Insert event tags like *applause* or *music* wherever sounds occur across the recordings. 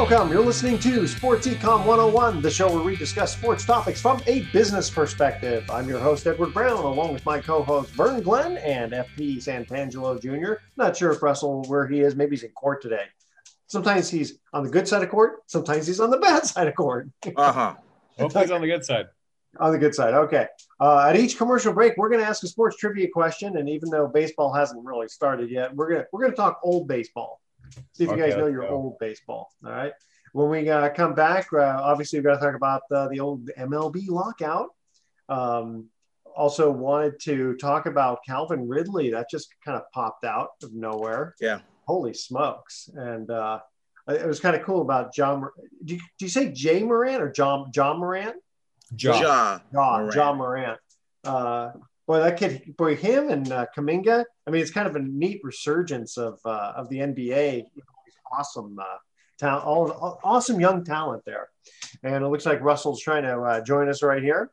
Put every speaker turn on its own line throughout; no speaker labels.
Welcome. You're listening to Sports Econ 101, the show where we discuss sports topics from a business perspective. I'm your host, Edward Brown, along with my co host, Vern Glenn and FP Santangelo Jr. Not sure if Russell, where he is, maybe he's in court today. Sometimes he's on the good side of court, sometimes he's on the *laughs* bad side of court.
Uh huh.
Hopefully, he's on the good side.
On the good side. Okay. Uh, at each commercial break, we're going to ask a sports trivia question, and even though baseball hasn't really started yet, we're going to we're going to talk old baseball. See if you
Okay,
guys know your
go.
old baseball. All right. When we uh, come back, uh, obviously we've got to talk about uh, the old MLB lockout. Um, also wanted to talk about Calvin Ridley. That just kind of popped out of nowhere.
Yeah.
Holy smokes! And uh, it was kind of cool about John. Do you, do you say Jay Moran or John John Moran?
Job.
Ja.
John,
Morant.
John Morant. Boy, that kid, boy, him and uh, Kuminga. I mean, it's kind of a neat resurgence of uh, of the NBA. Awesome uh, talent, all, all- awesome young talent there. And it looks like Russell's trying to uh, join us right here.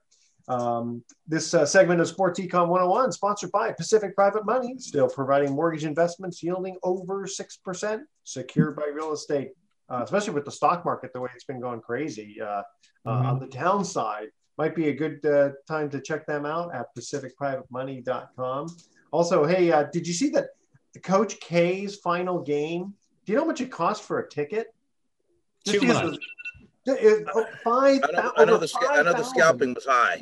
Um, this uh, segment of Sports Econ 101 sponsored by Pacific Private Money, still providing mortgage investments yielding over 6%, secured by real estate, uh, especially with the stock market the way it's been going crazy. Uh, uh, on the downside, might be a good uh, time to check them out at pacificprivatemoney.com. Also, hey, uh, did you see that the Coach K's final game? Do you know how much it cost for a ticket?
Too
because
much.
it was- it- oh, five,
I know, I know the sca- I know the scalping was high.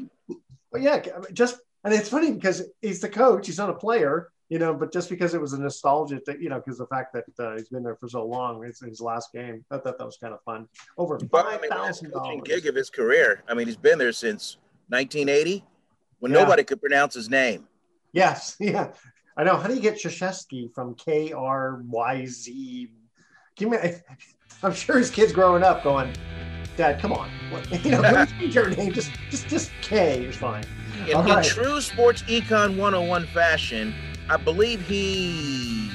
Well, yeah, just and it's funny because he's the coach, he's not a player, you know. But just because it was a nostalgia, thing, you know, because the fact that uh, he's been there for so long, it's his last game. I thought that was kind of fun. Over
But I mean,
thousand dollars.
gig of his career. I mean, he's been there since 1980, when
Yeah.
nobody could pronounce his name.
Yes, *laughs* yeah, I know. How do you get Krzyzewski from K R Y Z? Give me. *laughs* I'm sure his kids growing up going, Dad, come on, *laughs* you know, we change your name? Just, just, just K is fine.
In, in
right.
true sports econ 101 fashion, I believe he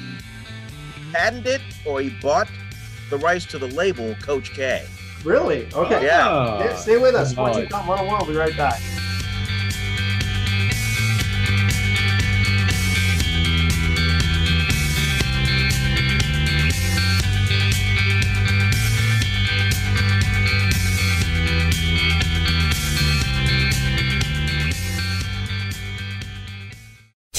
patented or he bought the rights to the label Coach K.
Really? Okay.
Yeah.
Ah,
Stay- Stay with us. Sports
knowledge.
Econ 101. We'll be right back.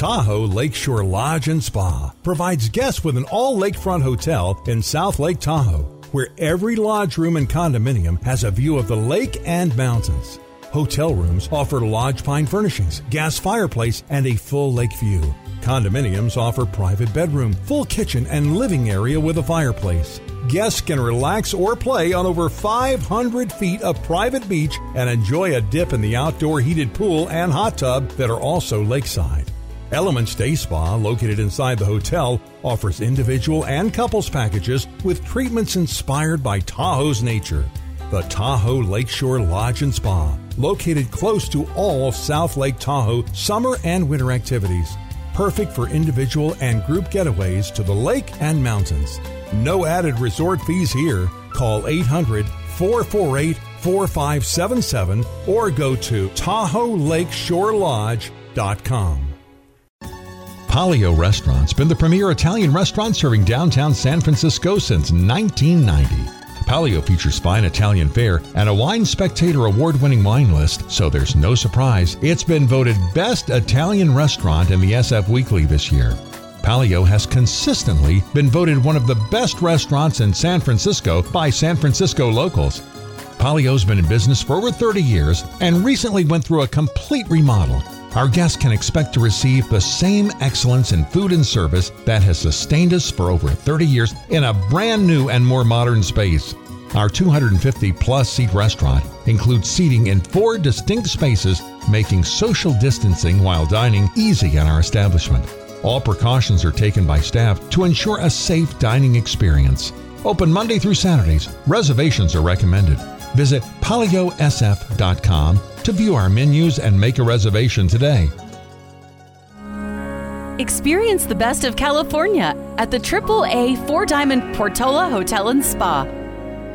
Tahoe Lakeshore Lodge and Spa provides guests with an all lakefront hotel in South Lake Tahoe, where every lodge room and condominium has a view of the lake and mountains. Hotel rooms offer lodge pine furnishings, gas fireplace, and a full lake view. Condominiums offer private bedroom, full kitchen, and living area with a fireplace. Guests can relax or play on over 500 feet of private beach and enjoy a dip in the outdoor heated pool and hot tub that are also lakeside. Elements Day Spa, located inside the hotel, offers individual and couples packages with treatments inspired by Tahoe's nature. The Tahoe Lakeshore Lodge and Spa, located close to all South Lake Tahoe summer and winter activities. Perfect for individual and group getaways to the lake and mountains. No added resort fees here. Call 800 448 4577 or go to TahoeLakeshoreLodge.com. Palio Restaurant's been the premier Italian restaurant serving downtown San Francisco since 1990. Palio features fine Italian fare and a Wine Spectator award winning wine list, so there's no surprise it's been voted Best Italian Restaurant in the SF Weekly this year. Palio has consistently been voted one of the best restaurants in San Francisco by San Francisco locals. Palio's been in business for over 30 years and recently went through a complete remodel. Our guests can expect to receive the same excellence in food and service that has sustained us for over 30 years in a brand new and more modern space. Our 250 plus seat restaurant includes seating in four distinct spaces, making social distancing while dining easy in our establishment. All precautions are taken by staff to ensure a safe dining experience. Open Monday through Saturdays. Reservations are recommended. Visit paliosf.com to view our menus and make a reservation today.
Experience the best of California at the AAA Four Diamond Portola Hotel and Spa.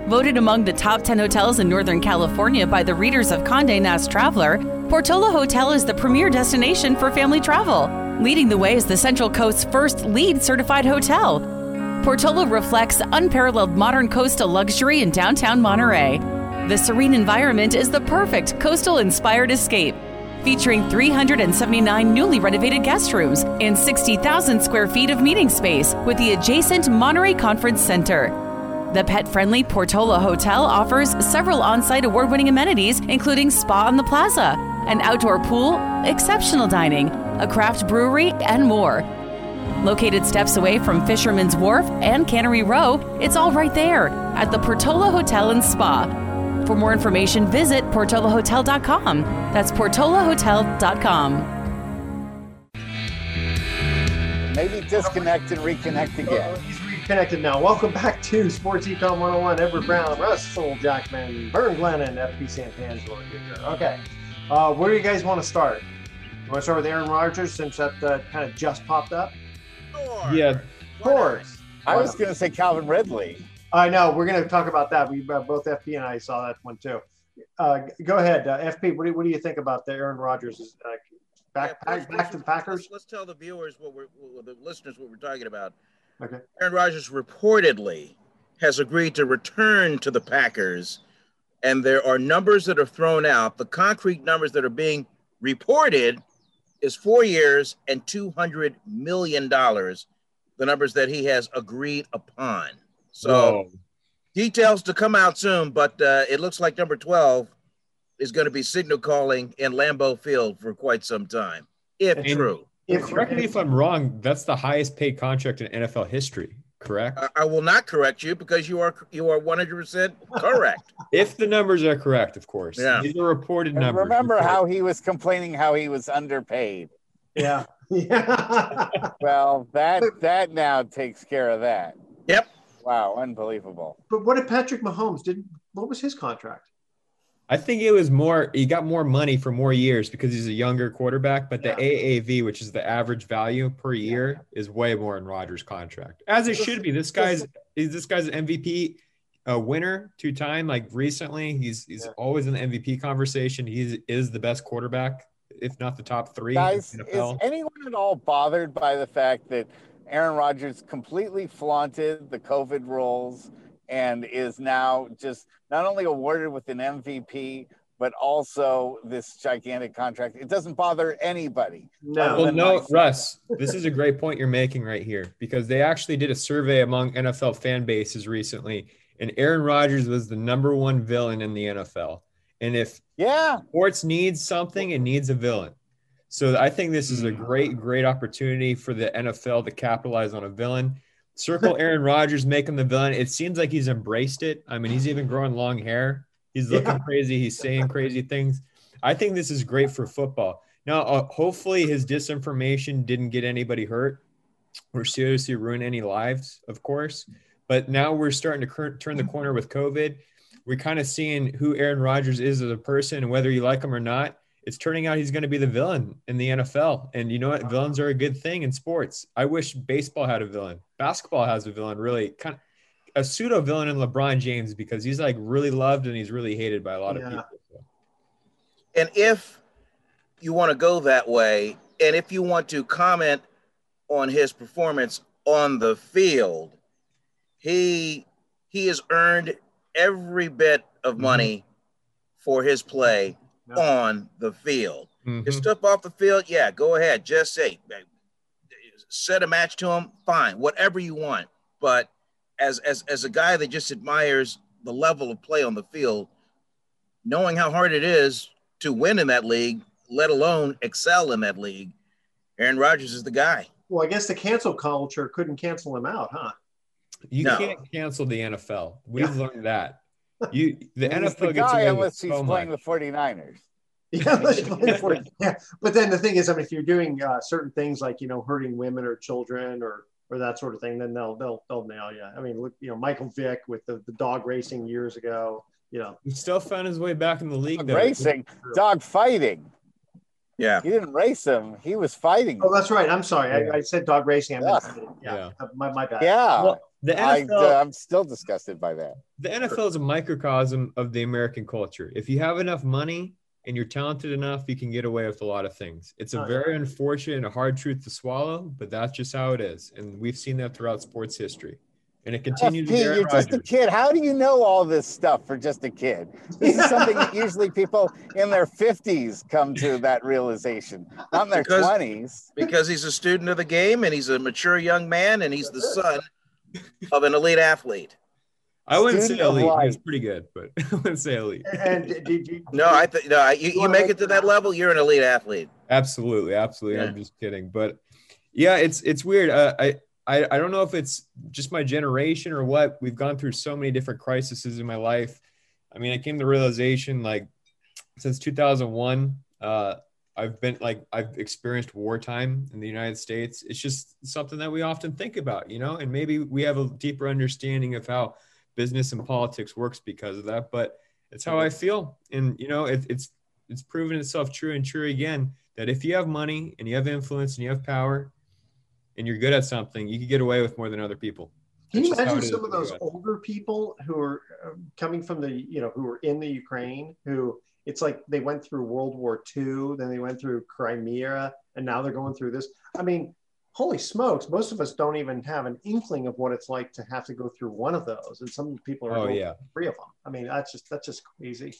Voted among the top 10 hotels in Northern California by the readers of Condé Nast Traveler, Portola Hotel is the premier destination for family travel, leading the way as the Central Coast's first LEED certified hotel. Portola reflects unparalleled modern coastal luxury in downtown Monterey. The serene environment is the perfect coastal inspired escape, featuring 379 newly renovated guest rooms and 60,000 square feet of meeting space with the adjacent Monterey Conference Center. The pet friendly Portola Hotel offers several on site award winning amenities, including spa on the plaza, an outdoor pool, exceptional dining, a craft brewery, and more. Located steps away from Fisherman's Wharf and Cannery Row, it's all right there at the Portola Hotel and Spa. For more information, visit portolahotel.com. That's portolahotel.com.
Maybe disconnect and reconnect again.
He's reconnected now. Welcome back to Sports Econ 101. Edward Brown, Russell Jackman, Vern Glennon, FP Santangelo. Okay. Uh, where do you guys want to start? You want to start with Aaron Rodgers since that uh, kind of just popped up?
Yeah.
Of course.
I was going to say Calvin Ridley.
I know. We're going to talk about that. We uh, both FP and I saw that one too. Uh, go ahead, uh, FP. What do, what do you think about the Aaron Rodgers uh, back
Yeah,
back, back to the Packers?
Let's, let's tell the viewers what we're, what the listeners, what we're talking about.
Okay.
Aaron Rodgers reportedly has agreed to return to the Packers, and there are numbers that are thrown out. The concrete numbers that are being reported is four years and two hundred million dollars. The numbers that he has agreed upon. So
Whoa.
details to come out soon, but uh, it looks like number twelve is going to be signal calling in Lambeau Field for quite some time, if
And-
true.
If,
Correct me if I'm wrong. That's the highest paid contract in NFL history. Correct.
I, I will not correct you because you are you are one hundred percent correct. *laughs*
If the numbers are correct, of course.
Yeah.
These are reported
And
numbers.
remember how he was complaining how he was underpaid.
yeah. Yeah. *laughs*
Well, that that now takes care of that.
Yep.
Wow, unbelievable.
but what did Patrick Mahomes did? What was his contract?
I think it was more. He got more money for more years because he's a younger quarterback. But the AAV, which is the average value per year, is way more in Rodgers' contract, as it should be. This guy's is this guy's an MVP uh, winner two time. Like recently, he's he's
Yeah.
always in the MVP conversation. He is the best quarterback, if not the top three
Guys,
in the
is anyone at all bothered by the fact that Aaron Rodgers completely flaunted the COVID rules and is now just not only awarded with an MVP, but also this gigantic contract? It doesn't bother anybody.
No.
Well, no,
myself.
Russ, this is a great point you're making right here because they actually did a survey among NFL fan bases recently, and Aaron Rodgers was the number one villain in the NFL. And if
Yeah.
sports needs something, it needs a villain. So I think this is a great, great opportunity for the NFL to capitalize on a villain. Circle *laughs* Aaron Rodgers, make him the villain. It seems like he's embraced it. I mean, he's even growing long hair. He's looking
Yeah.
crazy. He's saying crazy things. I think this is great for football. Now, uh, hopefully, his disinformation didn't get anybody hurt or seriously ruin any lives, of course. But now we're starting to cur- turn the corner with COVID. We're kind of seeing who Aaron Rodgers is as a person, and whether you like him or not, it's turning out he's going to be the villain in the NFL. And you know what? Villains are a good thing in sports. I wish baseball had a villain. Basketball has a villain, really kind of a pseudo villain in LeBron James because he's like really loved and he's really hated by a lot of people.
And if you want to go that way, and if you want to comment on his performance on the field. He he has earned every bit of mm-hmm. money for his play on the field. His mm-hmm. stuff off the field, yeah, go ahead. Just say set a match to him, fine, whatever you want. But as as as a guy that just admires the level of play on the field, knowing how hard it is to win in that league, let alone excel in that league, Aaron Rodgers is the guy.
Well, I guess the cancel culture couldn't cancel him out, huh?
You
No.
can't cancel the NFL. We've learned that. You the
He's
NFL
the
gets
guy
away with
unless he's
so
playing
much.
the 49ers. *laughs*
Yeah, for *laughs* yeah. But then the thing is, I mean, if you're doing uh, certain things like you know hurting women or children or or that sort of thing, then they'll they'll they'll nail you. I mean, look, you know, Michael Vick with the, the dog racing years ago. You know,
He still found his way back in the league.
Dog
though.
racing, dog fighting.
Yeah.
He didn't race him. He was fighting.
oh, that's right. I'm sorry,
Yeah.
I, I said dog racing. I meant
Yeah.
yeah,
Yeah.
My, my bad.
Yeah.
Well, the
I,
NFL, uh,
I'm still disgusted by that.
the NFL is a microcosm of the American culture. If you have enough money and you're talented enough, you can get away with a lot of things. It's a
Oh,
very unfortunate and a hard truth to swallow, but that's just how it is. And we've seen that throughout sports history. And it oh, continues
FP,
with
you're just a kid. How do you know all this stuff for just a kid? This is something that usually people in their 50s come to that realization, not in their
Because-
20s.
Because he's a student of the game and he's a mature young man and he's the son *laughs* of an elite athlete.
I wouldn't say
Student of
elite.
life.
He's pretty good, but *laughs* I wouldn't say elite.
And did you?
No, I think no, you, you
wanna
make
make
it to that level, you're an elite athlete.
Absolutely, absolutely.
Yeah.
I'm just kidding, but yeah, it's it's weird. Uh, I I I don't know if it's just my generation or what. We've gone through so many different crises in my life. I mean, I came to the realization like since 2001, uh, I've been like I've experienced wartime in the United States. It's just something that we often think about, you know, and maybe we have a deeper understanding of how business and politics works because of that. But it's how I feel, and you know, it, it's it's proven itself true and true again that if you have money and you have influence and you have power and you're good at something, you can get away with more than other people.
Can you
That's
imagine some of those older people who are uh, coming from the, you know, who are in the Ukraine, who it's like they went through World War II, then they went through Crimea, and now they're going through this. I mean, holy smokes, most of us don't even have an inkling of what it's like to have to go through one of those. And some people are
Oh
going
yeah.
through three of them. I mean, that's just that's just crazy.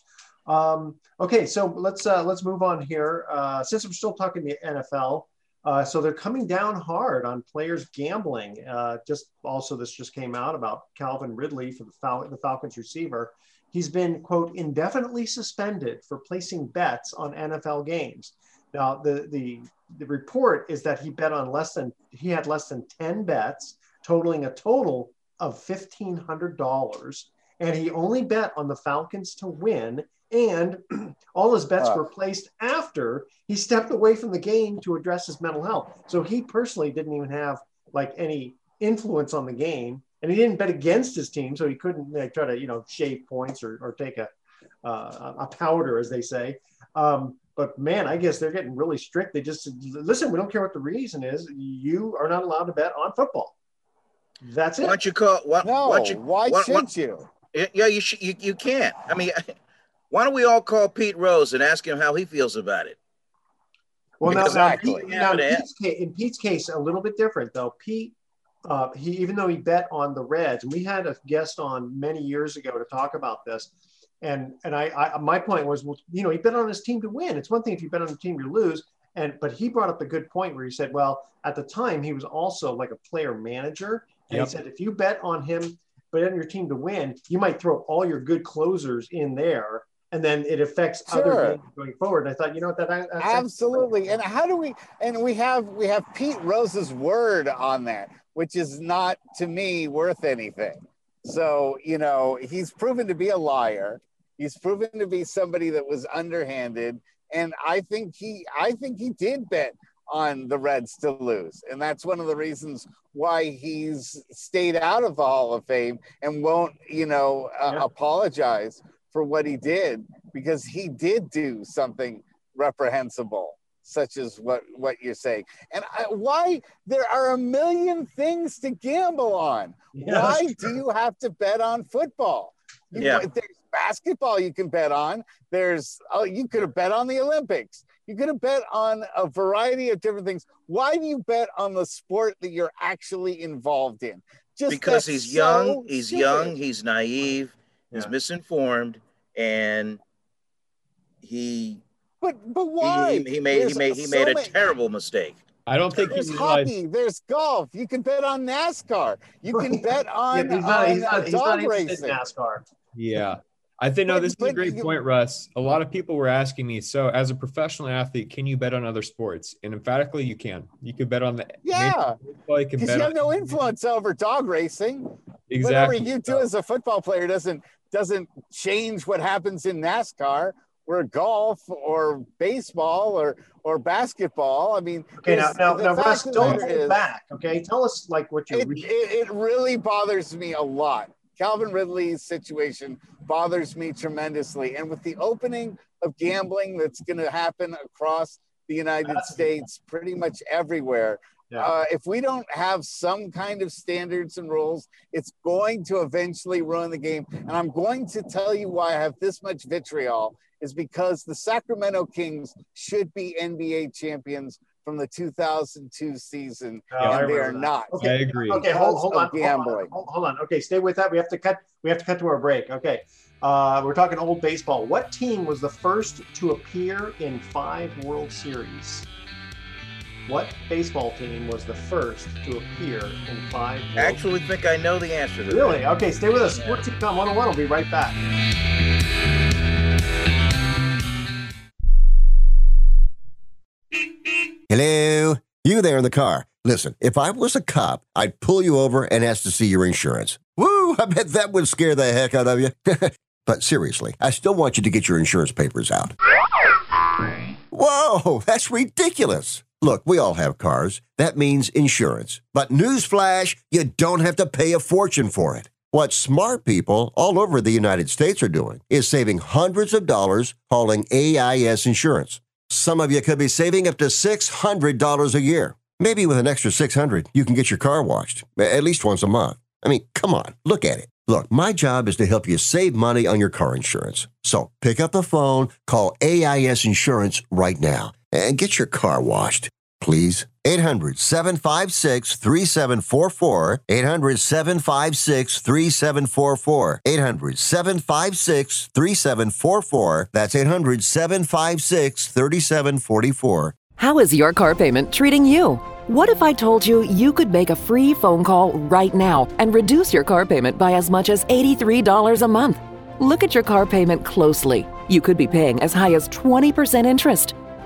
Um, okay, so let's uh, let's move on here. Uh, since we're still talking the NFL, uh, so they're coming down hard on players gambling. Uh, just also, this just came out about Calvin Ridley for the, Fal- the Falcons receiver. He's been quote indefinitely suspended for placing bets on NFL games. Now, the the the report is that he bet on less than he had less than ten bets, totaling a total of fifteen hundred dollars, and he only bet on the Falcons to win. And *clears throat* all his bets
Wow.
were placed after he stepped away from the game to address his mental health. So he personally didn't even have like any influence on the game, and he didn't bet against his team, so he couldn't like, try to you know shave points or, or take a uh, a powder, as they say. Um, but man, I guess they're getting really strict. They just listen. We don't care what the reason is. You are not allowed to bet on football. That's it.
Why
it.
don't you call? Why,
No,
why, don't you,
why
why-
should
why-
you?
Yeah, you, should, you you can't. I mean, *laughs* why don't we all call Pete Rose and ask him how he feels about it?
Well, now, now,
Exactly.
Pete- now in, Pete's case, in Pete's case, a little bit different though. Pete, uh, he even though he bet on the Reds, and we had a guest on many years ago to talk about this, and and I, I my point was, well, you know, he bet on his team to win. It's one thing if you bet on a team to lose, and but he brought up a good point where he said, well, at the time he was also like a player manager, and
Yep.
he said if you bet on him, but on your team to win, you might throw all your good closers in there. And then it affects
Sure.
other games going forward. I thought, you know what, that that's
Absolutely. And how do we and we have we have Pete Rose's word on that, which is not to me worth anything. So, you know, he's proven to be a liar. He's proven to be somebody that was underhanded. And I think he I think he did bet on the Reds to lose. And that's one of the reasons why he's stayed out of the Hall of Fame and won't, you know, uh,
Yeah.
apologize for what he did because he did do something reprehensible such as what what you're saying and I, why there are a million things to gamble on
Yeah,
why do you have to bet on football You-
Yeah.
there's basketball you can bet on. There's oh, you could have bet on the Olympics. You could have bet on a variety of different things. Why do you bet on the sport that you're actually involved in?
Just because he's so young, he's stupid. young, he's naive, he's misinformed, and he.
But but why?
He, he made There's he made he so made a many... terrible mistake.
I don't think
there's hockey, there's golf. You can bet on NASCAR. You can bet on, *laughs* yeah, he's not, on he's not, he's uh, dog not racing.
NASCAR. Yeah. I think no, this is a great point, Russ. A lot of people were asking me, so as a professional athlete, can you bet on other sports? And emphatically, you can. You can bet on the
yeah, because you, you have no influence over dog racing.
Exactly.
Whatever you do as a football player doesn't doesn't change what happens in NASCAR or golf or baseball or or basketball. I mean,
okay, now now, now Russ, don't hold is, back. Okay, tell us like what you.
It, it, it really bothers me a lot. Calvin Ridley's situation bothers me tremendously, and with the opening of gambling that's going to happen across the United States, pretty much everywhere. Yeah. Uh, if we don't have some kind of standards and rules, it's going to eventually ruin the game. And I'm going to tell you why I have this much vitriol is because the Sacramento Kings should be NBA champions from the 2002 season, and they are
that.
not.
Okay, I agree.
Okay, hold, hold on, gambling. Hold on, hold on. Okay, stay with that. We have to cut. We have to cut to our break. Okay, uh, we're talking old baseball. What team was the first to appear in five World Series? What baseball team was the first to appear in five?
I actually think I know the answer to
Really? That. Okay, stay with us. Sports Econ 101 will be right back.
Hello? You there in the car. Listen, if I was a cop, I'd pull you over and ask to see your insurance. Woo! I bet that would scare the heck out of you. *laughs* but seriously, I still want you to get your insurance papers out. Whoa, that's ridiculous. Look, we all have cars. That means insurance. But newsflash, you don't have to pay a fortune for it. What smart people all over the United States are doing is saving hundreds of dollars calling AIS Insurance. Some of you could be saving up to $600 a year. Maybe with an extra 600, you can get your car washed at least once a month. I mean, come on, look at it. Look, my job is to help you save money on your car insurance. So pick up the phone, call AIS Insurance right now, and get your car washed please. 800 756 3744. 800 756 3744. 800 756 3744. That's 800 756 3744.
How is your car payment treating you? What if I told you you could make a free phone call right now and reduce your car payment by as much as $83 a month? Look at your car payment closely. You could be paying as high as 20% interest.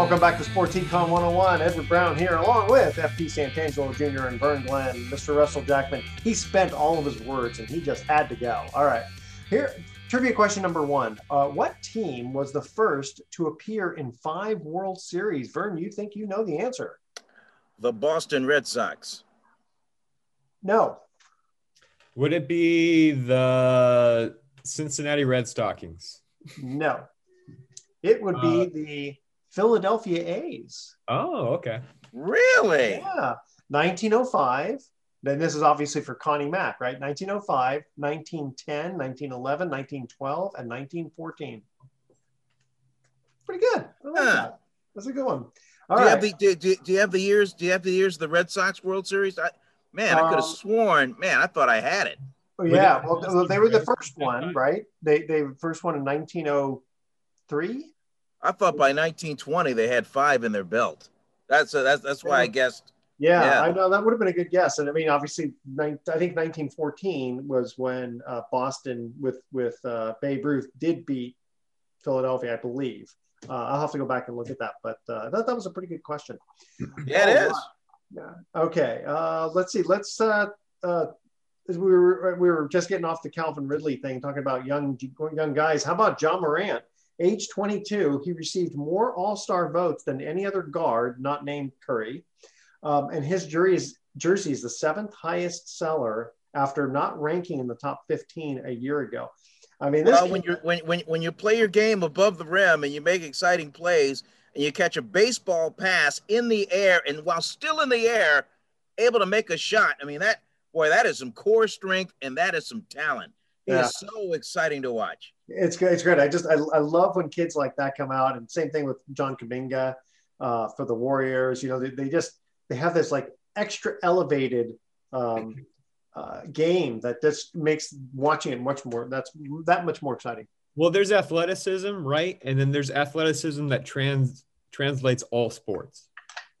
Welcome back to Sports Econ 101. Edward Brown here, along with FP Santangelo Jr. and Vern Glenn. Mr. Russell Jackman, he spent all of his words and he just had to go. All right. Here, trivia question number one. Uh, what team was the first to appear in five World Series? Vern, you think you know the answer?
The Boston Red Sox.
No.
Would it be the Cincinnati Red Stockings?
No. It would be
Uh,
the Philadelphia A's.
Oh, okay.
Really?
Yeah. 1905. Then this is obviously for Connie Mack, right? 1905, 1910, 1911, 1912, and 1914. Pretty good. I like
Huh.
that. That's a good one. All
do you have the do, do, do you have the years? Do you have the years of the Red Sox World Series? I, man, I could have
Um,
sworn. Man, I thought I had it.
Oh, yeah. Well, they were the first one, right? They they first one in 1903.
I thought by 1920 they had five in their belt. That's uh, that's that's why I guessed.
Yeah,
Yeah.
I know that would have been a good guess. And I mean, obviously, I think 1914 was when uh, Boston with with uh, Babe Ruth did beat Philadelphia, I believe. Uh, I'll have to go back and look at that, but uh, I thought that was a pretty good question.
Yeah, it
All
is.
Yeah. Okay. Uh, let's see. Let's. Uh, uh, we were we were just getting off the Calvin Ridley thing, talking about young young guys. How about John Morant? Age 22, he received more All Star votes than any other guard not named Curry, um, and his jersey is, jersey is the seventh highest seller after not ranking in the top 15 a year ago. I mean,
Well, when you when when when you play your game above the rim and you make exciting plays and you catch a baseball pass in the air and while still in the air, able to make a shot. I mean that boy, that is some core strength and that is some talent. It is
Yeah.
so exciting to watch.
It's good. It's great. I just I, I love when kids like that come out, and same thing with John Kuminga uh, for the Warriors. You know, they, they just they have this like extra elevated um, uh, game that just makes watching it much more. That's that much more exciting.
Well, there's athleticism, right? And then there's athleticism that trans translates all sports.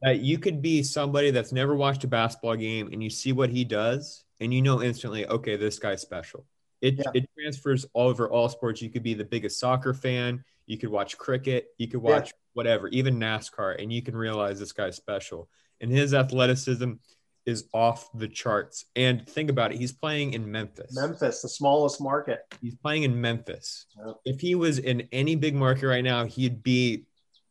That you could be somebody that's never watched a basketball game and you see what he does and you know instantly, okay, this guy's special. It,
Yeah.
it transfers all over all sports. You could be the biggest soccer fan, you could watch cricket, you could
Yeah.
watch whatever, even NASCAR, and you can realize this guy's special. And his athleticism is off the charts. And think about it, he's playing in Memphis.
Memphis, the smallest market.
He's playing in Memphis.
Yeah.
If he was in any big market right now, he'd be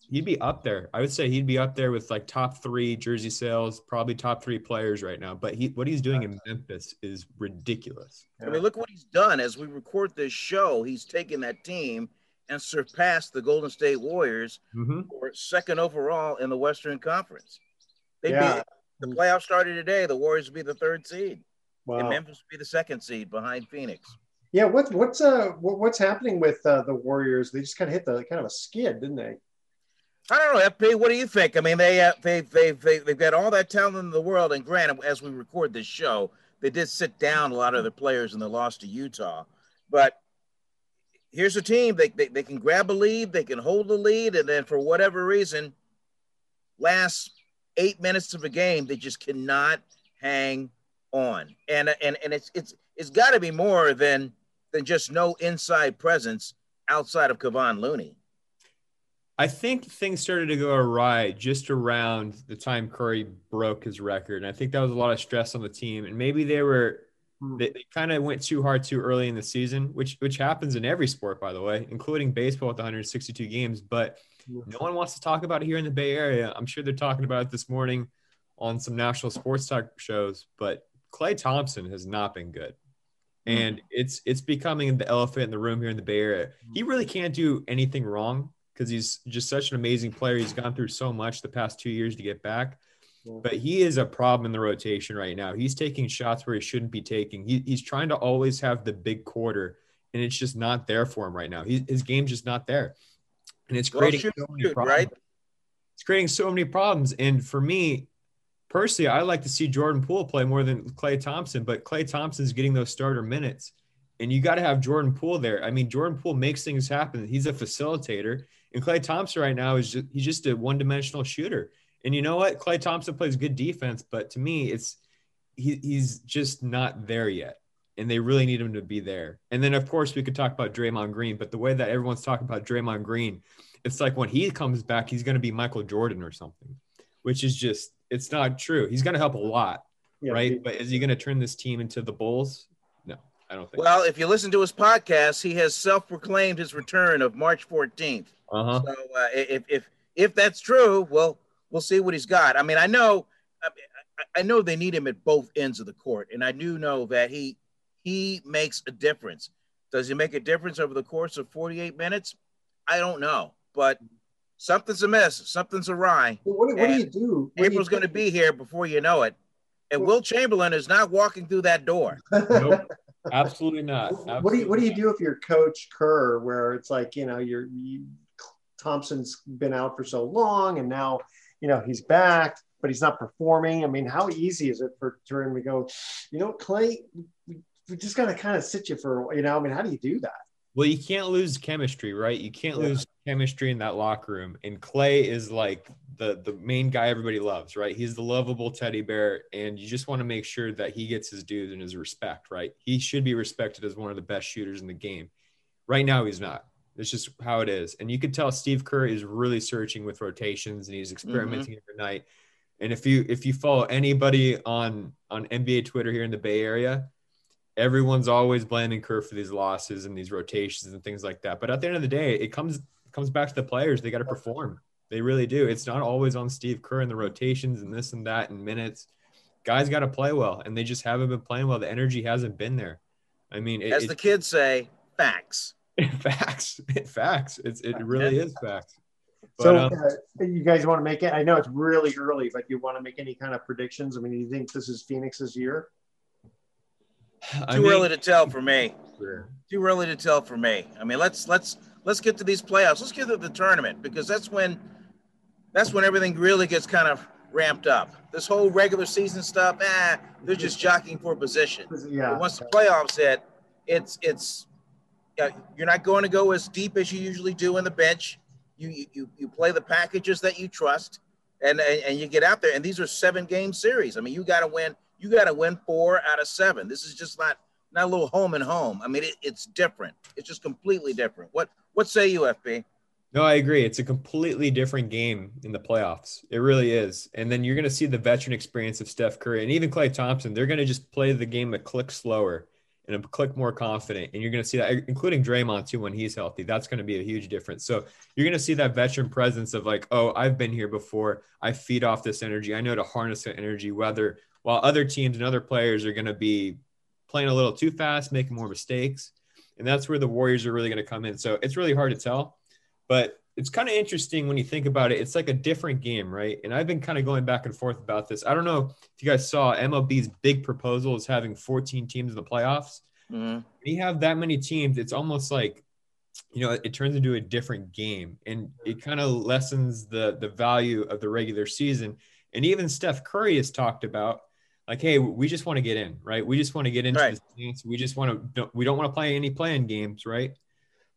he'd be up there. I would say he'd be up there with like top three jersey sales, probably top three players right now. But he what he's doing in Memphis is ridiculous.
I mean, look what he's done as we record this show. He's taken that team and surpassed the Golden State Warriors
Mm-hmm.
for second overall in the Western Conference. They'd
Yeah.
be the playoffs started today. The Warriors would be the third seed,
wow.
and Memphis would be the second seed behind Phoenix.
Yeah. What's what's uh what, what's happening with uh, the Warriors? They just kind of hit the kind of a skid, didn't they?
I don't know, FP. What do you think? I mean, they uh, they they they they've got all that talent in the world, and granted, as we record this show, they did sit down a lot of their players in the loss to Utah. But here's a team they, they they can grab a lead, they can hold the lead, and then for whatever reason, last eight minutes of a game, they just cannot hang on. And and and it's it's it's got to be more than than just no inside presence outside of Kevon Looney.
I think things started to go awry just around the time Curry broke his record. And I think that was a lot of stress on the team. And maybe they were hmm. they, they kind of went too hard too early in the season, which which happens in every sport, by the way, including baseball with 162 games. But no one wants to talk about it here in the Bay Area. I'm sure they're talking about it this morning on some national sports talk shows. But Klay Thompson has not been good. Hmm. And it's it's becoming the elephant in the room here in the Bay Area. He hmm. really can't do anything wrong because he's just such an amazing player. He's gone through so much the past two years to get back. But he is a problem in the rotation right now. He's taking shots where he shouldn't be taking. He, he's trying to always have the big quarter, and it's just not there for him right now. He, his game's just not there, and it's
Well,
creating
shoot,
so many
shoot,
problems.
right?
It's creating so many problems. And for me, personally, I like to see Jordan Poole play more than Klay Thompson. But Klay Thompson's getting those starter minutes, and you got to have Jordan Poole there. I mean, Jordan Poole makes things happen. He's a facilitator, and Klay Thompson right now is just he's just a one-dimensional shooter. And you know what? Klay Thompson plays good defense, but to me, it's he, he's just not there yet. And they really need him to be there. And then, of course, we could talk about Draymond Green, but the way that everyone's talking about Draymond Green it's like when he comes back, he's going to be Michael Jordan or something, which is just it's not true. He's going to help a lot,
Yeah,
right?
he-
but is he going to turn this team into the Bulls? No, I don't think.
Well, if you listen to his podcast, he has self-proclaimed his return of March 14th.
Uh huh.
So uh, if if if that's true, well, we'll see what he's got. I mean, I know, I, I- I know they need him at both ends of the court, and I do know that he he makes a difference. Does he make a difference over the course of 48 minutes? I don't know, but something's amiss, something's awry.
What, what do you do? when you
April's going to be here before you know it, and Wilt Chamberlain is not walking through that door. *laughs*
Nope, absolutely not.
what do you what do you do if you're coach Kerr, where it's like you know you're you, Thompson's been out for so long, and now you know he's back, but he's not performing. I mean, how easy is it for him to go? You know, Klay, we, we just got to kind of sit you for you know. I mean, how do you do that?
Well, you can't lose chemistry, right? You can't
Yeah.
lose chemistry in that locker room. And Klay is like the the main guy everybody loves, right? He's the lovable teddy bear, and you just want to make sure that he gets his dues and his respect, right? He should be respected as one of the best shooters in the game. Right now, he's not. It's just how it is. And you could tell Steve Kerr is really searching with rotations and he's mm-hmm. experimenting every night. And if you if you follow anybody on on NBA Twitter here in the Bay Area, everyone's always blaming Kerr for these losses and these rotations and things like that. But at the end of the day, it comes it comes back to the players. They got to perform. They really do. It's not always on Steve Kerr and the rotations and this and that and minutes. Guys got to play well, and they just haven't been playing well. The energy hasn't been there. I mean, it,
As
it-
the kids say, facts. *laughs*
facts, *laughs* facts. It's it really is facts. But,
So,
um,
uh, you guys want to make it? I know it's really early, but you want to make any kind of predictions? I mean, do you think this is Phoenix's year?
I
Too
mean-
early to tell for me.
Sure.
Too early to tell for me. I mean, let's let's let's get to these playoffs. Let's get to the tournament because that's when that's when everything really gets kind of ramped up. This whole regular season stuff, eh, they're just jockeying for position.
Yeah.
But once the playoffs hit, it's it's yeah, you're not going to go as deep as you usually do in the bench. You you you play the packages that you trust, and and, and you get out there. And these are seven game series. I mean, you got to win. You got to win four out of seven. This is just not not a little home and home. I mean, it, it's different. It's just completely different. What what say you, FP?
No, I agree. It's a completely different game in the playoffs. It really is. And then you're going to see the veteran experience of Steph Curry and even Klay Thompson. They're going to just play the game a click slower and a click more confident. And you're going to see that, including Draymond too, when he's healthy. That's going to be a huge difference. So you're going to see that veteran presence of like, oh, I've been here before. I feed off this energy. I know to harness that energy, whether while other teams and other players are going to be playing a little too fast, making more mistakes. And that's where the Warriors are really going to come in. So it's really hard to tell but it's kind of interesting when you think about it. It's like a different game, right? And I've been kind of going back and forth about this. I don't know if you guys saw MLB's big proposal is having 14 teams in the playoffs.
Mm-hmm.
When you have that many teams, it's almost like, you know, it turns into a different game and it kind of lessens the the value of the regular season. And even Steph Curry has talked about like, hey, we just want to get in, right? We just want to get into
Right.
this dance. We just want to, we don't want to play any playing games, right?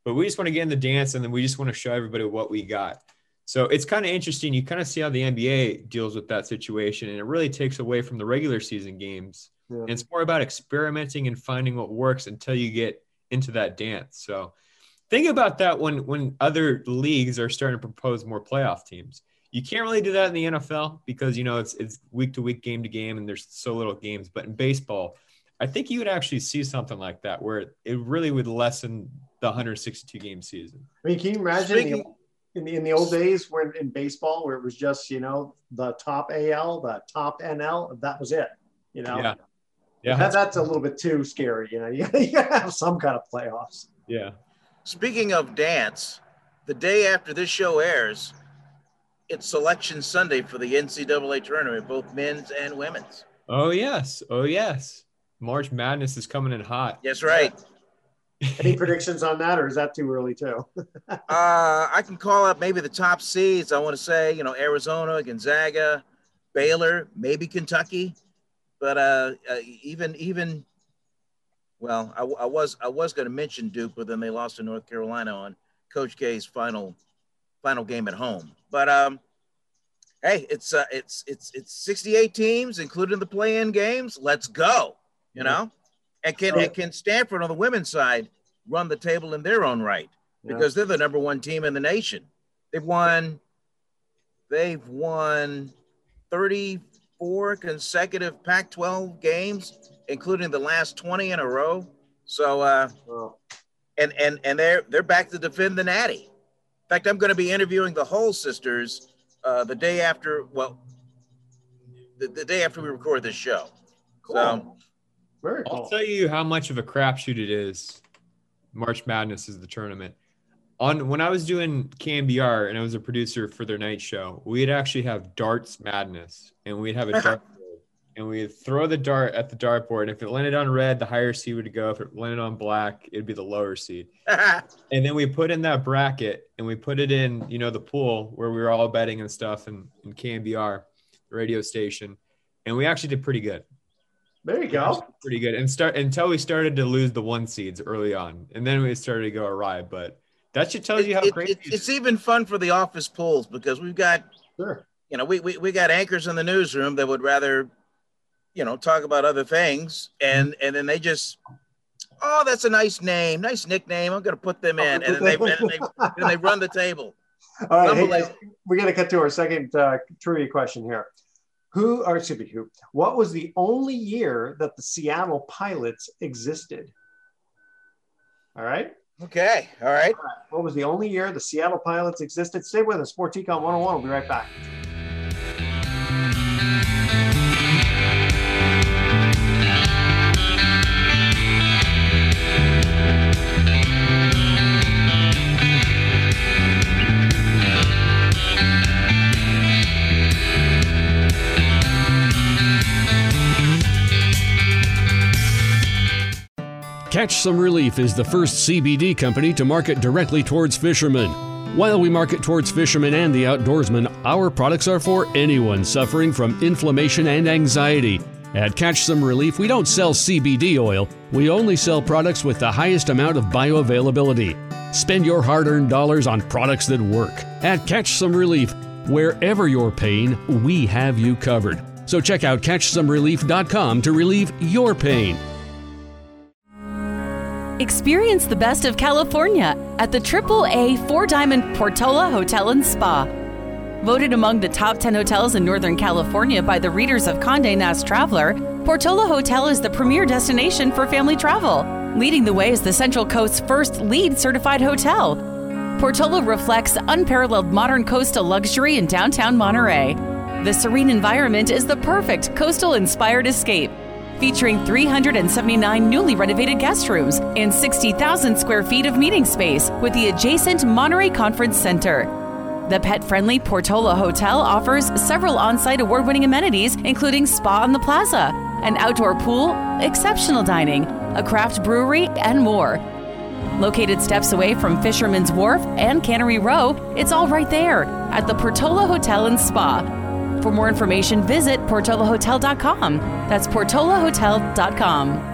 But we just want to get in the dance and then we just want to show everybody what we got. So it's kind of interesting. You kind of see how the NBA deals with that situation, and it really takes away from the regular season games.
Yeah.
And it's more about experimenting and finding what works until you get into that dance. So think about that when when other leagues are starting to propose more playoff teams. You can't really do that in the NFL because you know it's it's week to week, game to game, and there's so little games. But in baseball, I think you would actually see something like that where it really would lessen the 162 game season.
I mean, can you imagine in the,
Speaking-
in the in the old days when in baseball where it was just you know the top AL, the top NL, that was it. You know,
Yeah. Yeah.
that, that's a little bit too scary. You know, *laughs* you, you gotta have some kind of playoffs.
yeah.
Speaking of dance, the day after this show airs, it's Selection Sunday for the NCAA tournament, both men's and women's.
Oh yes. Oh yes. March Madness is coming in hot.
Yes, right.
Any *laughs* predictions on that, or is that too early too? *laughs*
Uh, I can call up maybe the top seeds. I want to say, you know, Arizona, Gonzaga, Baylor, maybe Kentucky, but uh, uh, even even, well, I, I was I was going to mention Duke, but then they lost to North Carolina on Coach K's final final game at home. But um, hey, it's uh, it's it's it's 68 teams, including the play-in games. Let's go, you know. And can and can Stanford on the women's side run the table in their own right? because they're the number one team in the nation. They've won. They've won 34 consecutive Pac-12 games, including the last 20 in a row. So, uh, and and and they're they're back to defend the Natty. In fact, I'm going to be interviewing the Hull sisters uh, the day after. Well, the, the day after we record this show. So,
Very
I'll tell you how much of a crapshoot it is. March Madness is the tournament. On when I was doing KNBR and I was a producer for their night show, we'd actually have darts madness, and we'd have a *laughs* dart and we'd throw the dart at the dartboard. And if it landed on red, the higher seed would go. If it landed on black, it'd be the lower seed. *laughs* and then we put in that bracket and we put it in, you know, the pool where we were all betting and stuff and in KNBR, the radio station. And we actually did pretty good.
There you go.
Pretty good. And start until we started to lose the one seeds early on. And then we started to go awry. But that should tell you how
it-
great
it- it's even fun for the office pools because we've got,
sure.
you know, we, we we got anchors in the newsroom that would rather, you know, talk about other things, and and then they just, oh, that's a nice name, nice nickname. I'm going to put them in, and then they and they, then they run the table. *laughs*
All right, hey, we're going to cut to our second uh, trivia question here. Who, or excuse me, who? What was the only year that the Seattle Pilots existed? All right.
Okay. All right.
What was the only year the Seattle Pilots existed? Stay with us. Sport Econ 101. We'll be right back.
Catch Some Relief is the first CBD company to market directly towards fishermen. While we market towards fishermen and the outdoorsmen, our products are for anyone suffering from inflammation and anxiety. At Catch Some Relief, we don't sell CBD oil, we only sell products with the highest amount of bioavailability. Spend your hard earned dollars on products that work. At Catch Some Relief, wherever your pain, we have you covered. So check out CatchSomeRelief.com to relieve your pain.
Experience the best of California at the AAA Four Diamond Portola Hotel and Spa. Voted among the top 10 hotels in Northern California by the readers of Condé Nast Traveler, Portola Hotel is the premier destination for family travel. Leading the way is the Central Coast's first LEED certified hotel. Portola reflects unparalleled modern coastal luxury in downtown Monterey. The serene environment is the perfect coastal inspired escape featuring 379 newly renovated guest rooms and 60,000 square feet of meeting space with the adjacent Monterey Conference Center. The pet friendly Portola Hotel offers several on site award winning amenities, including spa on the plaza, an outdoor pool, exceptional dining, a craft brewery, and more. Located steps away from Fisherman's Wharf and Cannery Row, it's all right there at the Portola Hotel and Spa. For more information, visit portolahotel.com. That's portolahotel.com.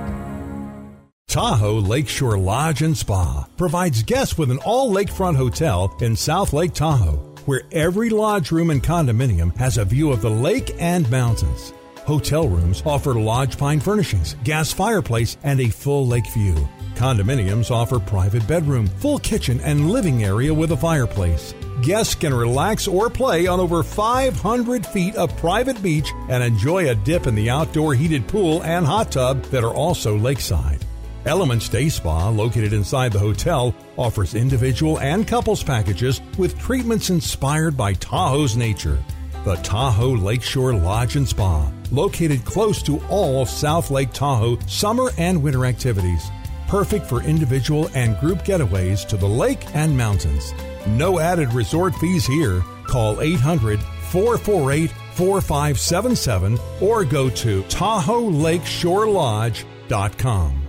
Tahoe Lakeshore Lodge and Spa provides guests with an all lakefront hotel in South Lake Tahoe, where every lodge room and condominium has a view of the lake and mountains. Hotel rooms offer lodge pine furnishings, gas fireplace, and a full lake view. Condominiums offer private bedroom, full kitchen, and living area with a fireplace. Guests can relax or play on over 500 feet of private beach and enjoy a dip in the outdoor heated pool and hot tub that are also lakeside. Elements Day Spa, located inside the hotel, offers individual and couples packages with treatments inspired by Tahoe's nature. The Tahoe Lakeshore Lodge and Spa, located close to all of South Lake Tahoe summer and winter activities. Perfect for individual and group getaways to the lake and mountains. No added resort fees here. Call 800 448 4577 or go to TahoeLakeshoreLodge.com.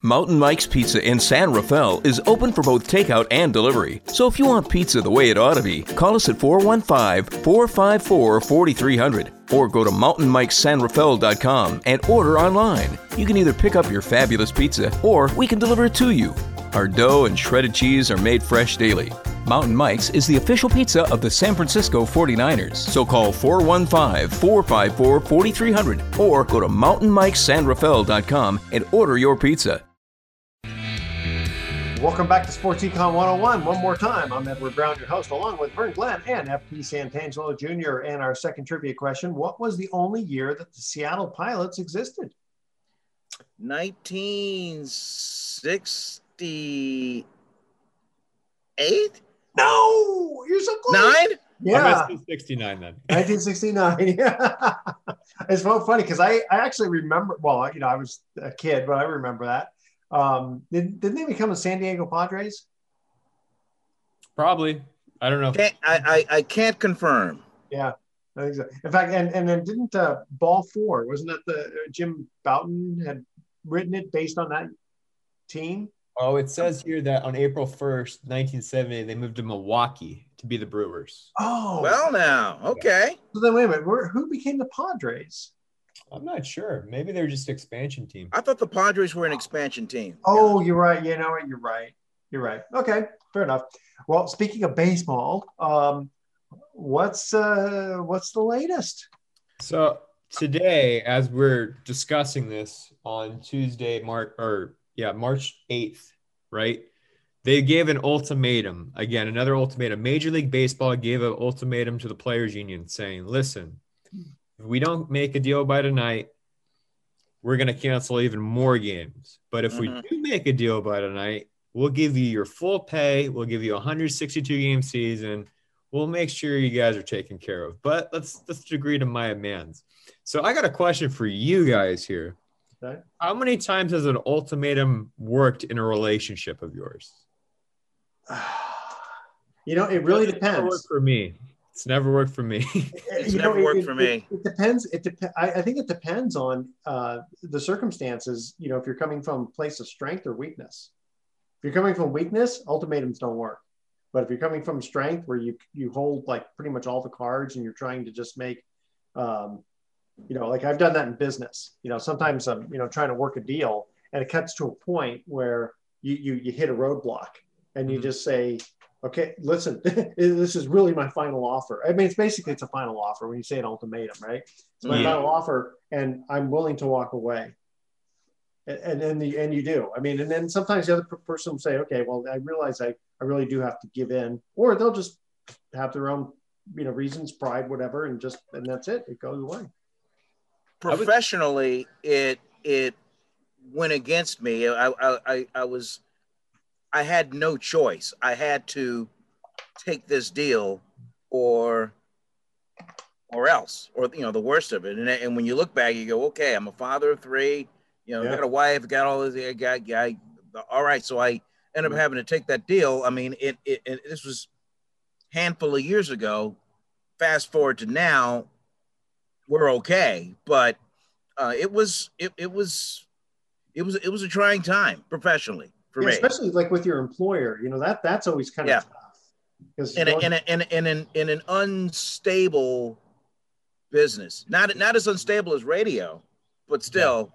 Mountain Mike's Pizza in San Rafael is open for both takeout and delivery. So if you want pizza the way it ought to be, call us at 415 454 4300 or go to mountainmikesanrafael.com and order online. You can either pick up your fabulous pizza or we can deliver it to you. Our dough and shredded cheese are made fresh daily. Mountain Mike's is the official pizza of the San Francisco 49ers. So call 415 454 4300 or go to mountainmikesanrafael.com and order your pizza.
Welcome back to Sports Econ 101. One more time, I'm Edward Brown, your host, along with Vern Glenn and FP Santangelo Jr. And our second trivia question What was the only year that the Seattle Pilots existed?
1968?
No, you're so close.
Nine?
Yeah.
69 then. *laughs*
1969. Yeah. *laughs* it's so funny because I, I actually remember, well, you know, I was a kid, but I remember that. Um, did, didn't they become the San Diego Padres?
Probably. I don't know.
Can't, I, I, I can't confirm.
Yeah. I think so. In fact, and, and then didn't uh, Ball Four, wasn't that the uh, Jim Bouton had written it based on that team?
Oh, it says here that on April 1st, 1970, they moved to Milwaukee to be the Brewers.
Oh,
Well, now, okay.
So then, wait a minute. Where, who became the Padres?
I'm not sure. Maybe they're just expansion team.
I thought the Padres were an expansion team.
Oh, you're right. You know what? You're right. You're right. Okay, fair enough. Well, speaking of baseball, um, what's uh, what's the latest?
So today, as we're discussing this on Tuesday, March or yeah, March 8th, right? They gave an ultimatum. Again, another ultimatum. Major League Baseball gave an ultimatum to the players union saying, listen, if we don't make a deal by tonight, we're going to cancel even more games. But if we mm-hmm. do make a deal by tonight, we'll give you your full pay. We'll give you a 162 game season. We'll make sure you guys are taken care of. But let's let's agree to my demands. So I got a question for you guys here.
Okay.
How many times has an ultimatum worked in a relationship of yours? *sighs*
You know, it really
It's never
depends.
worked for me. It's never worked for me. *laughs*
It's
You
never
it-
worked
it-
for
it-
me.
It, depends. It depends. I, I think it depends on uh, the circumstances. You know, if you're coming from a place of strength or weakness. If you're coming from weakness, ultimatums don't work. But if you're coming from strength, where you you hold like pretty much all the cards and you're trying to just make, um, you know, like I've done that in business. You know, sometimes I'm you know trying to work a deal and it cuts to a point where you you you hit a roadblock and you mm-hmm. just say, okay, listen, *laughs* this is really my final offer. I mean, it's basically it's a final offer when you say an ultimatum, right? It's my
Yeah.
final offer, and I'm willing to walk away. And and then the and you do. I mean, and then sometimes the other person will say, okay, well, I realize I I really do have to give in, or they'll just have their own you know reasons, pride, whatever, and just and that's it. It goes away.
Professionally, it it went against me. I, I I I was I had no choice. I had to take this deal or or else, or you know, the worst of it. And, and when you look back, you go, okay, I'm a father of three. You know,
Yeah.
got a wife, got all this. I got, got, all right. So I ended up mm-hmm. having to take that deal. I mean, it, it, it this was handful of years ago. Fast forward to now, we're okay. But uh, it was, it, it was, it was, it was a trying time professionally for
Yeah,
me.
especially like with your employer, you know that that's always kind
Yeah.
of tough. Because
in, a, in, a, in, a, in, an, in an unstable business. Not not as unstable as radio, but still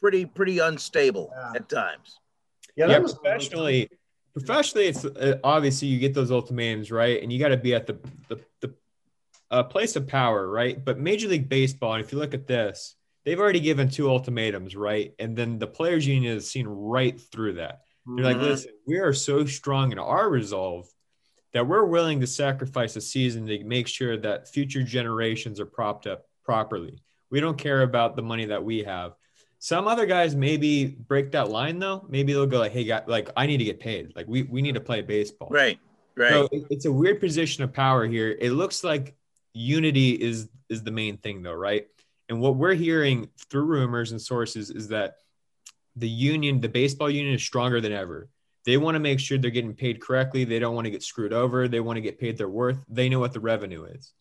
pretty pretty unstable at times.
Yeah,
yeah, professionally, professionally, it's uh, obviously you get those ultimatums, right? And you got to be at the the, the uh, place of power, right? But Major League Baseball, and if you look at this, they've already given two ultimatums, right? And then the players' union has seen right through that. They're like,
Mhm.
listen, we are so strong in our resolve that we're willing to sacrifice a season to make sure that future generations are propped up properly. We don't care about the money that we have. Some other guys maybe break that line though. Maybe they'll go like, "Hey, guy, like I need to get paid. Like we we need to play baseball."
Right. Right.
So it's a weird position of power here. It looks like unity is is the main thing though, right? And what we're hearing through rumors and sources is that the union, the baseball union is stronger than ever. They want to make sure they're getting paid correctly. They don't want to get screwed over. They want to get paid their worth. They know what the revenue is.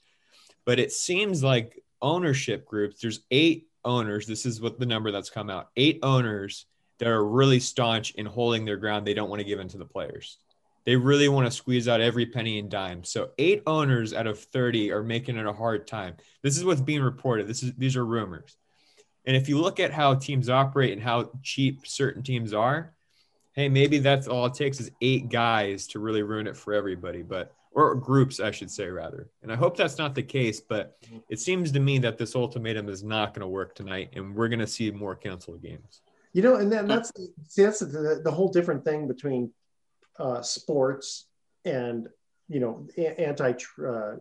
But it seems like ownership groups, there's eight owners. This is what the number that's come out. Eight owners that are really staunch in holding their ground. They don't want to give in to the players. They really want to squeeze out every penny and dime. So eight owners out of 30 are making it a hard time. This is what's being reported. This is these are rumors. And if you look at how teams operate and how cheap certain teams are, hey, maybe that's all it takes is eight guys to really ruin it for everybody, but or groups, I should say, rather. And I hope that's not the case, but it seems to me that this ultimatum is not going to work tonight, and we're going to see more canceled games.
You know, and then that's see that's the, the whole different thing between uh, sports and you know anti uh,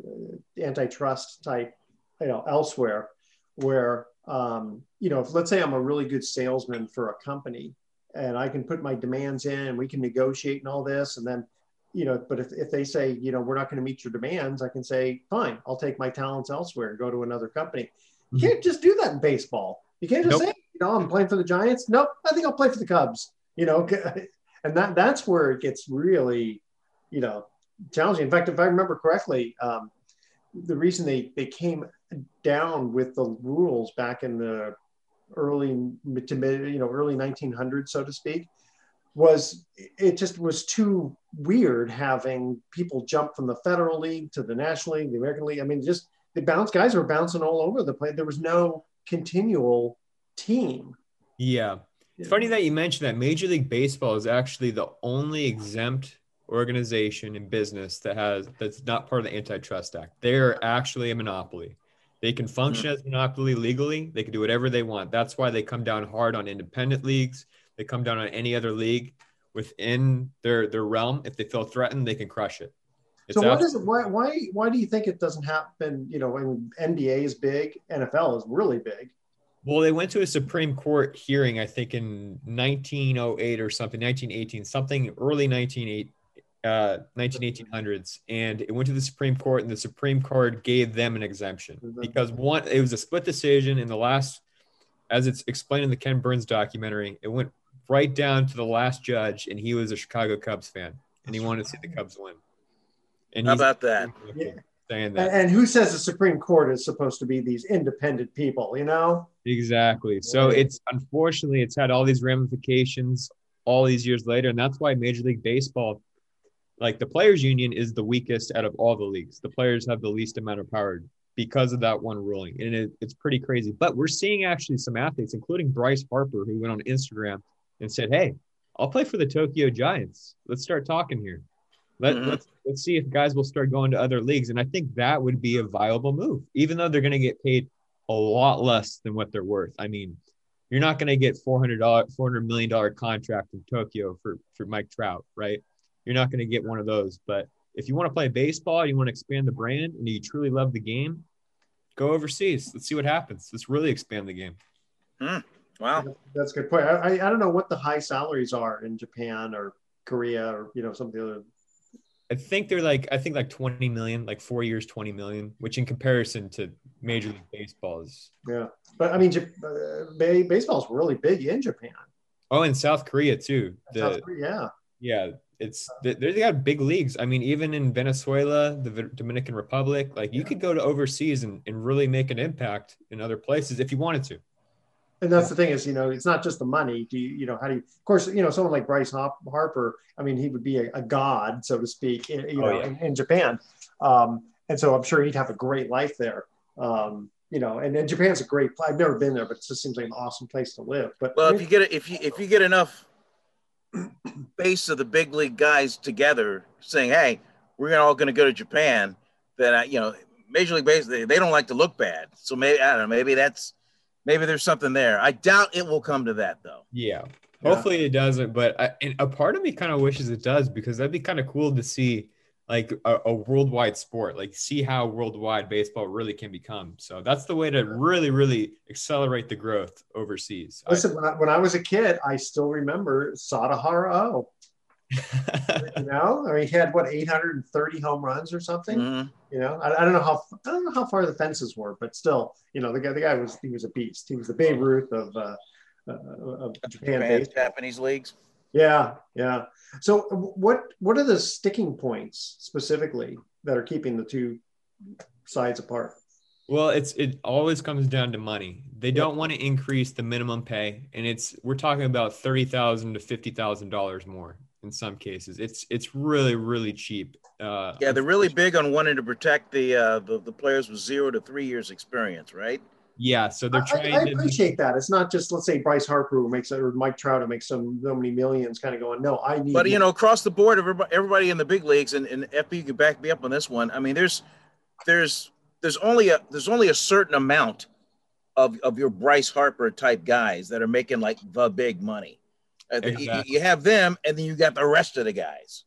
antitrust type you know elsewhere where um, you know if let's say I'm a really good salesman for a company and I can put my demands in and we can negotiate and all this and then you know but if, if they say you know we're not going to meet your demands I can say fine I'll take my talents elsewhere and go to another company. You can't just do that in baseball. You can't just
Nope.
say you know I'm playing for the Giants. Nope I think I'll play for the Cubs you know *laughs* and that that's where it gets really you know challenging. In fact if I remember correctly um, the reason they they came down with the rules back in the early to mid you know early 1900s so to speak was it just was too weird having people jump from the federal league to the national league the american league. I mean just the bounce guys were bouncing all over the place. There was no continual team.
Yeah. It's funny that you mentioned that Major League Baseball is actually the only exempt organization in business that has that's not part of the Antitrust Act. They're actually a monopoly. They can function hmm. as a monopoly legally. They can do whatever they want. That's why they come down hard on independent leagues. They come down on any other league within their their realm. If they feel threatened, they can crush it. It's
so what is it why, why why do you think it doesn't happen you know when nba is big nfl is really big
Well, they went to a Supreme Court hearing, I think in 1908 or something, 1918, something early 1908, uh, 191800s, and it went to the Supreme Court, and the Supreme Court gave them an exemption because one, it was a split decision. In the last, as it's explained in the Ken Burns documentary, it went right down to the last judge, and he was a Chicago Cubs fan, and he wanted to see the Cubs win. And
How about that?
saying that.
and, and who says the supreme court is supposed to be these independent people you know
Exactly. So it's unfortunately it's had all these ramifications all these years later, and that's why Major League Baseball, like the players' union, is the weakest out of all the leagues. The players have the least amount of power because of that one ruling, and it, it's pretty crazy. But we're seeing actually some athletes, including Bryce Harper, who went on Instagram and said, "Hey, I'll play for the Tokyo Giants. Let's start talking here. Let,
Mhm.
Let's let's see if guys will start going to other leagues." And I think that would be a viable move, even though they're going to get paid a lot less than what they're worth. I mean, you're not going to get four hundred dollar, four hundred million dollar contract in Tokyo for for Mike Trout, right? You're not going to get one of those. But if you want to play baseball, you want to expand the brand, and you truly love the game, go overseas. Let's see what happens. Let's really expand the game. Hmm.
Wow,
that's a good point I, I i don't know what the high salaries are in japan or korea or you know some of the other
I think they're like I think like 20 million, like four years, 20 million, which in comparison to Major League Baseball is
yeah but i mean uh, ba- baseball is really big in japan
oh, in South Korea too. The,
South Korea, yeah
Yeah, it's they they got big leagues. I mean, even in Venezuela, the V- Dominican Republic, like you could go to overseas and, and really make an impact in other places if you wanted to.
And that's the thing is you know it's not just the money do you you know how do you of course you know someone like bryce harper i mean he would be a, a god so to speak in, you
Oh,
know
yeah.
in, in japan um, and so i'm sure he'd have a great life there um, you know and, and japan's a great i've never been there but it just seems like an awesome place to live but
Well, if you get it, if you if you get enough *clears throat* base of the big league guys together saying, "Hey, we're all going to go to Japan," then I, you know, Major League Baseball they, they don't like to look bad. So maybe I don't know. Maybe that's maybe there's something there. I doubt it will come to that though.
Yeah.
Yeah.
Hopefully it doesn't, but I, and a part of me kind of wishes it does because that'd be kind of cool to see like a, a worldwide sport, like see how worldwide baseball really can become. So that's the way to really, really accelerate the growth overseas. I-
listen when I, when I was a kid i still remember sadahara oh you know i mean he had what 830 home runs or something
Mhm.
you know I, I don't know how i don't know how far the fences were but still you know the guy the guy was he was a beast he was the babe ruth of uh, uh of japan
Japan. Japanese leagues.
yeah yeah so what what are the sticking points specifically that are keeping the two sides apart
Well, it's it always comes down to money. They don't want to increase the minimum pay, and it's we're talking about thirty thousand to fifty thousand dollars more in some cases. It's it's really really cheap. Uh,
Yeah, they're really big on wanting to protect the uh, the, the players with zero to three years experience, right?
yeah. So they're trying
I
to.
appreciate that. It's not just let's say Bryce Harper who makes or Mike Trout who makes some so many millions, kind of going. No, I need.
But you know, across the board, everybody, everybody in the big leagues, and, and FP can back me up on this one. I mean, there's there's there's only a there's only a certain amount of, of your Bryce Harper type guys that are making like the big money. You-
Exactly.
You have them, and then you got the rest of the guys.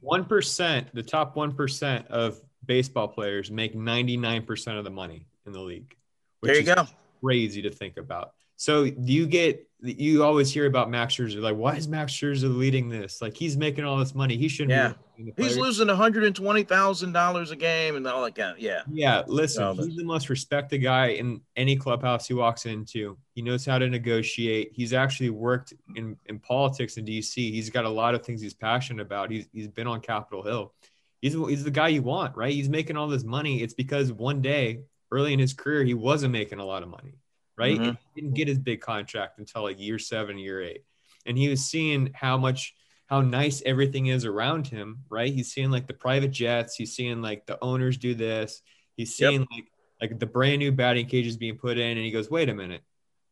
One percent, the top one percent of baseball players make ninety nine percent of the money in the league.
There you
is
go.
Crazy to think about. So do you get you always hear about Max Scherzer like why is Max Scherzer leading this? Like he's making all this money. He shouldn't.
Yeah.
be
He's losing one hundred and twenty thousand dollars a game and all that kind. Of, yeah.
Yeah, listen,
No, but-
he's the most respected guy in any clubhouse he walks into. He knows how to negotiate. He's actually worked in, in politics in DC. He's got a lot of things he's passionate about. He's he's been on Capitol Hill. He's he's the guy you want, right? He's making all this money. It's because one day early in his career he wasn't making a lot of money, right?
Mhm.
And he didn't get his big contract until like year seven, year eight, and he was seeing how much how nice everything is around him, right? He's seeing like the private jets. He's seeing like the owners do this. He's
Yep.
seeing like like the brand new batting cages being put in, and he goes, "Wait a minute,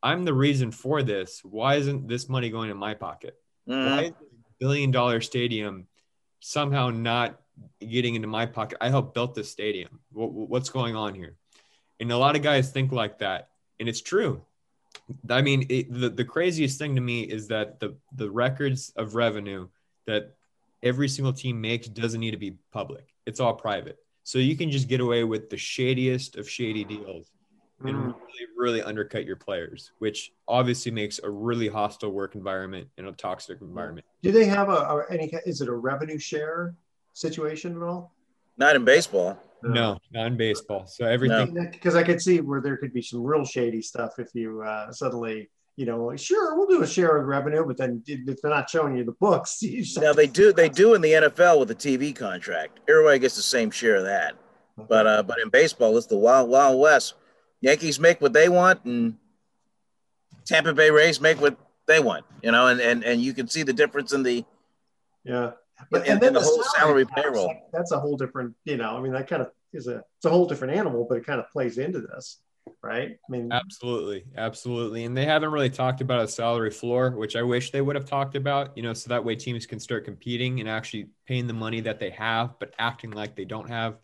I'm the reason for this. Why isn't this money going in my pocket?
Mhm.
Why billion dollar stadium somehow not getting into my pocket? I helped build this stadium. What, what's going on here?" And a lot of guys think like that, and it's true. I mean, it, the the craziest thing to me is that the the records of revenue that every single team makes doesn't need to be public. It's all private. So you can just get away with the shadiest of shady deals and
Mm.
really, really undercut your players, which obviously makes a really hostile work environment and a toxic environment.
Do they have a, a any? Is it a revenue share situation at all?
Not in baseball.
No, not in baseball. So everything
Because I could see where there could be some real shady stuff if you uh, suddenly, you know, sure, we'll do a share of revenue, but then if they're not showing you the books, *laughs* you
Now they do they do in the NFL with the TV contract. Everybody gets the same share of that. But uh, but in baseball, it's the wild wild west. Yankees make what they want, and Tampa Bay Rays make what they want. You know, and and and you can see the difference in the
yeah.
In, then in the whole salary
tax,
payroll.
like, that's a whole different, you know, I mean, that kind of is a it's a whole different animal, but it kind of plays into this, right? I mean,
Absolutely, absolutely. And they haven't really talked about a salary floor, which I wish they would have talked about, you know, so that way teams can start competing and actually paying the money that they have, but acting like they don't have.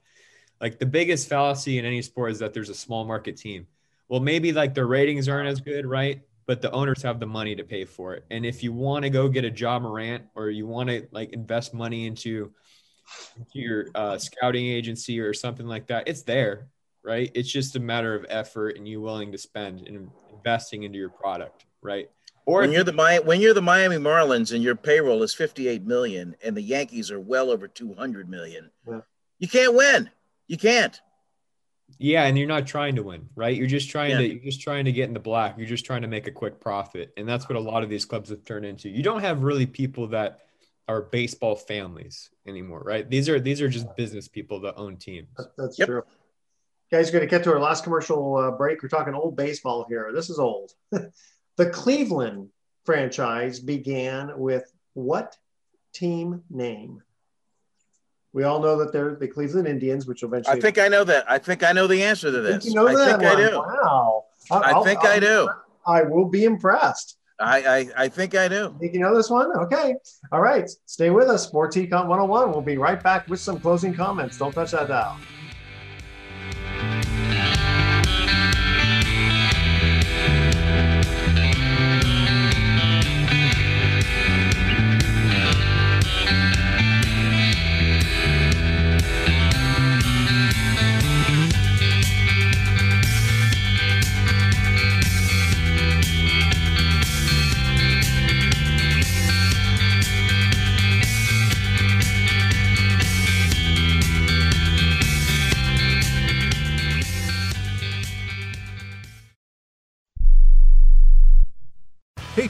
Like the biggest fallacy in any sport is that there's a small market team. Well, maybe like the ratings aren't as good, right? But the owners have the money to pay for it. And if you want to go get a Ja Morant or you want to like invest money into, into your uh, scouting agency or something like that, it's there right? It's just a matter of effort and you willing to spend and investing into your product, right? Or
when you're the Mi- when you're the Miami Marlins and your payroll is 58 million, and the Yankees are well over 200 million,
Yeah.
you can't win. You can't.
Yeah, and you're not trying to win, right? You're just trying
Yeah.
to you're just trying to get in the black. You're just trying to make a quick profit, and that's what a lot of these clubs have turned into. You don't have really people that are baseball families anymore, right? These are these are just business people that own teams.
That's
Yep.
true. Guys, going to get to our last commercial uh, break. We're talking old baseball here. This is old. *laughs* the Cleveland franchise began with what team name? We all know that they're the Cleveland Indians, which eventually.
I think I know that. I think I know the answer to this.
you know
I
that
think I do.
Wow.
I think I do.
I will be impressed.
I, I I think I do.
Think you know this one? Okay. All right. Stay with us. Sports Econ 101. We'll be right back with some closing comments. Don't touch that dial.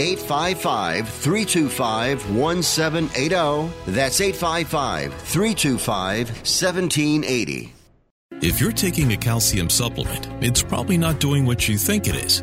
855 325 1780. That's 855 325 1780.
If you're taking a calcium supplement, it's probably not doing what you think it is.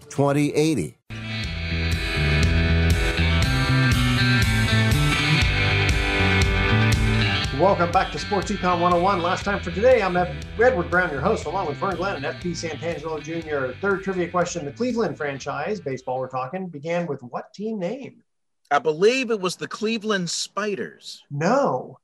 2080.
Welcome back to Sports Econ 101. Last time for today, I'm Edward Brown, your host, along with Vern Glenn and FP Santangelo Jr. Third trivia question The Cleveland franchise, baseball we're talking, began with what team name?
I believe it was the Cleveland Spiders.
No.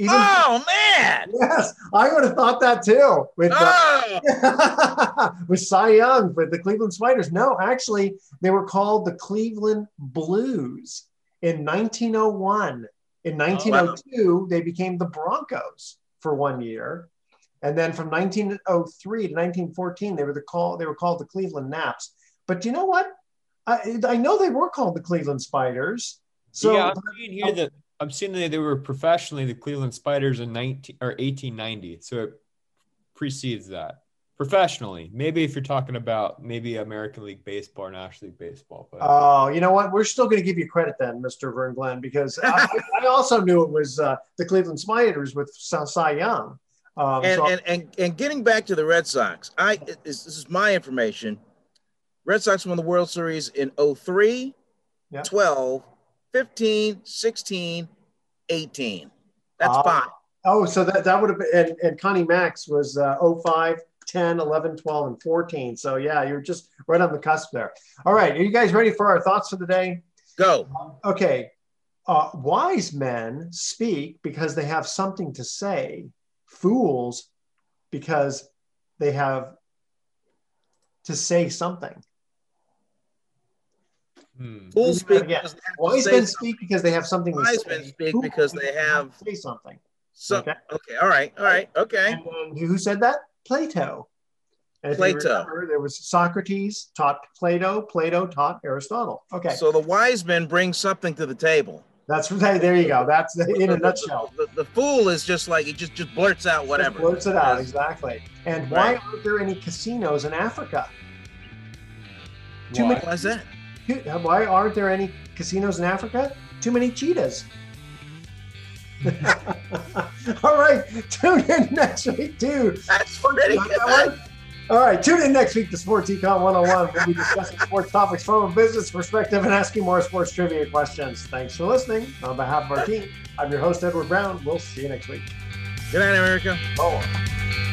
Even, oh man!
Yes, I would have thought that too. With
oh.
uh, *laughs* with Cy Young, with the Cleveland Spiders. No, actually, they were called the Cleveland Blues in 1901. In 1902, oh, wow. they became the Broncos for one year, and then from 1903 to 1914, they were the call. They were called the Cleveland Naps. But you know what? I, I know they were called the Cleveland Spiders. So
yeah, I'm seeing here that I'm seeing that they were professionally the Cleveland Spiders in 19 or 1890. So it precedes that professionally. Maybe if you're talking about maybe American League Baseball or National League Baseball.
But oh, you know what? We're still going to give you credit then, Mr. Vern Glenn, because I, I, also knew it was uh, the Cleveland Spiders with Cy Young.
Um, and, so and, and and getting back to the Red Sox, I this, this is my information. Red Sox won the World Series in 03, yeah. 12, 15, 16, 18. That's uh, fine.
Oh, so that, that would have been, and, and Connie Mack's was uh, 05, 10, 11, 12, and 14. So yeah, you're just right on the cusp there. All right. Are you guys ready for our thoughts for the day?
Go.
Okay. Uh, wise men speak because they have something to say. Fools because they have to say something.
Hmm. Fools speak. Because
Wise men speak because they have something to
Wise men speak Fools because they have
say something.
So, okay. okay. All right. All right. Okay.
And who said that? Plato. And
Plato.
Remember, there was Socrates taught Plato. Plato taught Aristotle. Okay.
So the wise men bring something to the table.
That's *laughs* right. There you go. That's the, in a nutshell.
The, the, the, fool is just like he just just blurts out whatever.
Just blurts it out exactly. And right. why aren't there any casinos in Africa?
Too why? Many, why is that?
Why aren't there any casinos in Africa? Too many cheetahs. *laughs* All right, tune in next week too.
That's pretty good.
All right, tune in next week to Sports Econ 101. We'll be discussing sports topics from a business perspective and asking more sports trivia questions. Thanks for listening. On behalf of our team, I'm your host, Edward Brown. We'll see you next week.
Good night, America.
Oh.